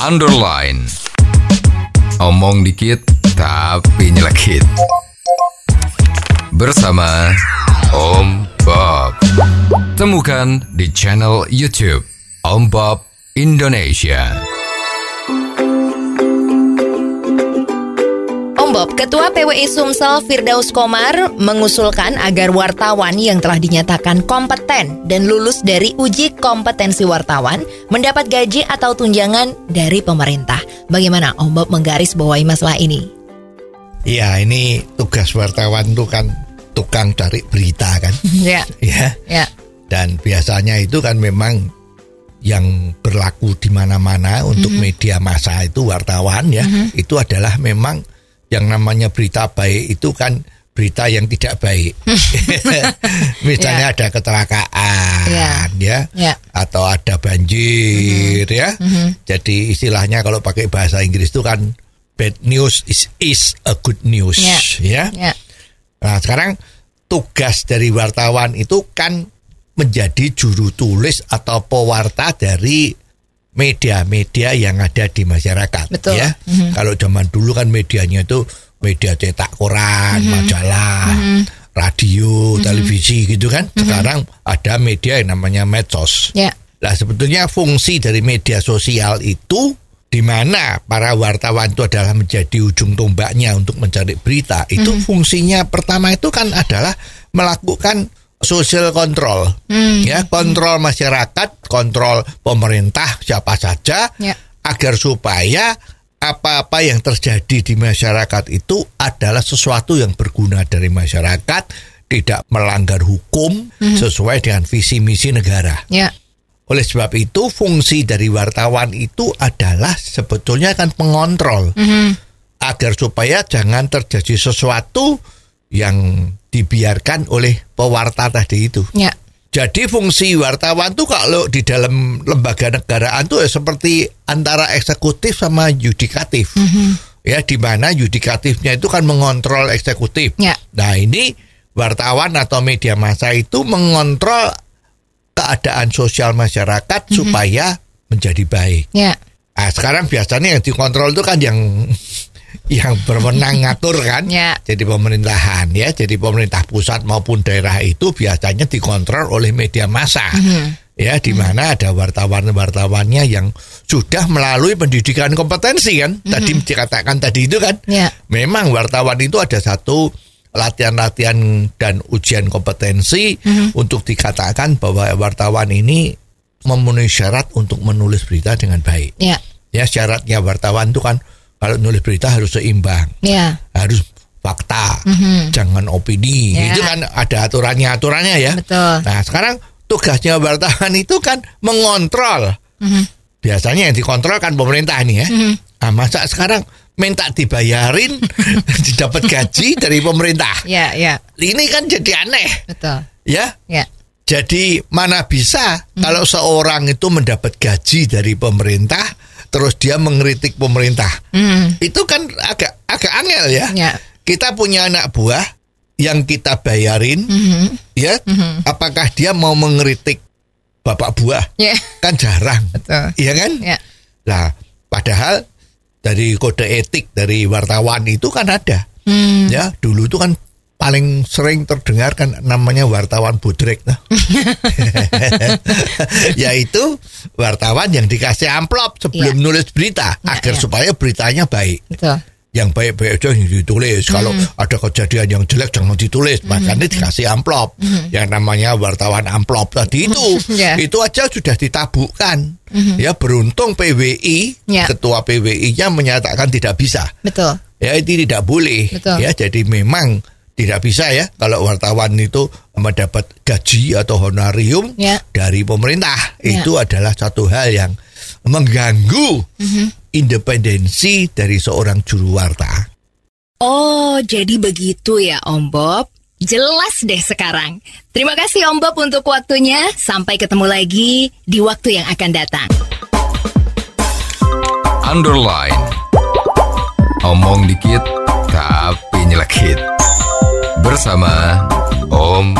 underline. Omong dikit tapi nyelekit. Bersama Om Bob. Temukan di channel YouTube Om Bob Indonesia. Bob, Ketua PWI Sumsel Firdaus Komar mengusulkan agar wartawan yang telah dinyatakan kompeten dan lulus dari uji kompetensi wartawan mendapat gaji atau tunjangan dari pemerintah. Bagaimana Om Bob menggaris bawahi masalah ini? Ya ini tugas wartawan tuh kan tukang cari berita kan? Ya, ya. Ya, dan biasanya itu kan memang yang berlaku di mana-mana untuk media massa itu wartawan ya. Itu adalah memang yang namanya berita baik itu kan berita yang tidak baik. Misalnya ada kecelakaan ya. Ya. atau ada banjir ya. Jadi istilahnya kalau pakai bahasa Inggris itu kan bad news is is a good news ya. Ya, Nah sekarang tugas dari wartawan itu kan menjadi juru tulis atau pewarta dari media-media yang ada di masyarakat. Betul. Ya, kalau zaman dulu kan medianya itu media cetak koran, majalah, radio, televisi gitu kan. Sekarang ada media yang namanya medsos. ya, Nah sebetulnya fungsi dari media sosial itu di mana para wartawan itu adalah menjadi ujung tombaknya untuk mencari berita. Itu fungsinya pertama itu kan adalah melakukan social control, ya kontrol masyarakat, kontrol pemerintah siapa saja, Ya. agar supaya apa-apa yang terjadi di masyarakat itu adalah sesuatu yang berguna dari masyarakat, tidak melanggar hukum sesuai dengan visi misi negara. ya, Oleh sebab itu fungsi dari wartawan itu adalah sebetulnya kan pengontrol agar supaya jangan terjadi sesuatu yang dibiarkan oleh pewarta tadi itu. ya, Jadi fungsi wartawan tuh kalau di dalam lembaga negaraan tuh ya seperti antara eksekutif sama yudikatif. Ya di mana yudikatifnya itu kan mengontrol eksekutif. Ya. Nah, ini wartawan atau media massa itu mengontrol keadaan sosial masyarakat supaya menjadi baik. ya, Nah, sekarang biasanya yang dikontrol itu kan yang yang berwenang ngatur kan. Ya. Jadi pemerintahan ya, jadi pemerintah pusat maupun daerah itu biasanya dikontrol oleh media massa. Ya, di mana ada wartawan-wartawannya yang sudah melalui pendidikan kompetensi kan. Tadi dikatakan tadi itu kan. Ya. Memang wartawan itu ada satu latihan-latihan dan ujian kompetensi untuk dikatakan bahwa wartawan ini memenuhi syarat untuk menulis berita dengan baik. ya, Ya syaratnya wartawan itu kan kalau nulis berita harus seimbang, ya, harus fakta, jangan opini. Ya. Itu kan ada aturannya aturannya ya. betul. Nah sekarang tugasnya wartawan itu kan mengontrol. Biasanya yang dikontrol kan pemerintah nih ya. Nah, masa sekarang minta dibayarin, didapat gaji dari pemerintah. Ya, ya, Ini kan jadi aneh, betul. ya. Ya, Jadi mana bisa kalau seorang itu mendapat gaji dari pemerintah, terus dia mengkritik pemerintah. Hmm. Itu kan agak agak angel ya. ya, Kita punya anak buah yang kita bayarin, Mhm. ya. Apakah dia mau mengkritik bapak buah? ya, Kan jarang, betul. iya kan? Ya, Nah, padahal dari kode etik dari wartawan itu kan ada. hmm. Ya, dulu itu kan paling sering terdengar kan namanya wartawan budrek nah. Yaitu wartawan yang dikasih amplop sebelum Iya. nulis berita Ya, agar ya. supaya beritanya baik. betul. Yang baik-baik aja yang ditulis. Kalau Hmm. ada kejadian yang jelek jangan ditulis. Makanya dikasih amplop. Yang namanya wartawan amplop tadi itu. Ya. Itu aja sudah ditabukkan. Ya beruntung PWI, Hmm. Ya. ketua PWI-nya menyatakan tidak bisa. Betul. Ya itu tidak boleh. Betul. Ya jadi memang tidak bisa ya kalau wartawan itu mendapat gaji atau honorium Ya. dari pemerintah. Ya. Itu adalah satu hal yang mengganggu Mhm. independensi dari seorang juru warta. Oh, jadi begitu ya Om Bob. Jelas deh sekarang. Terima kasih Om Bob untuk waktunya. Sampai ketemu lagi di waktu yang akan datang. Underline. Omong dikit tapi nyelekit. Bersama Om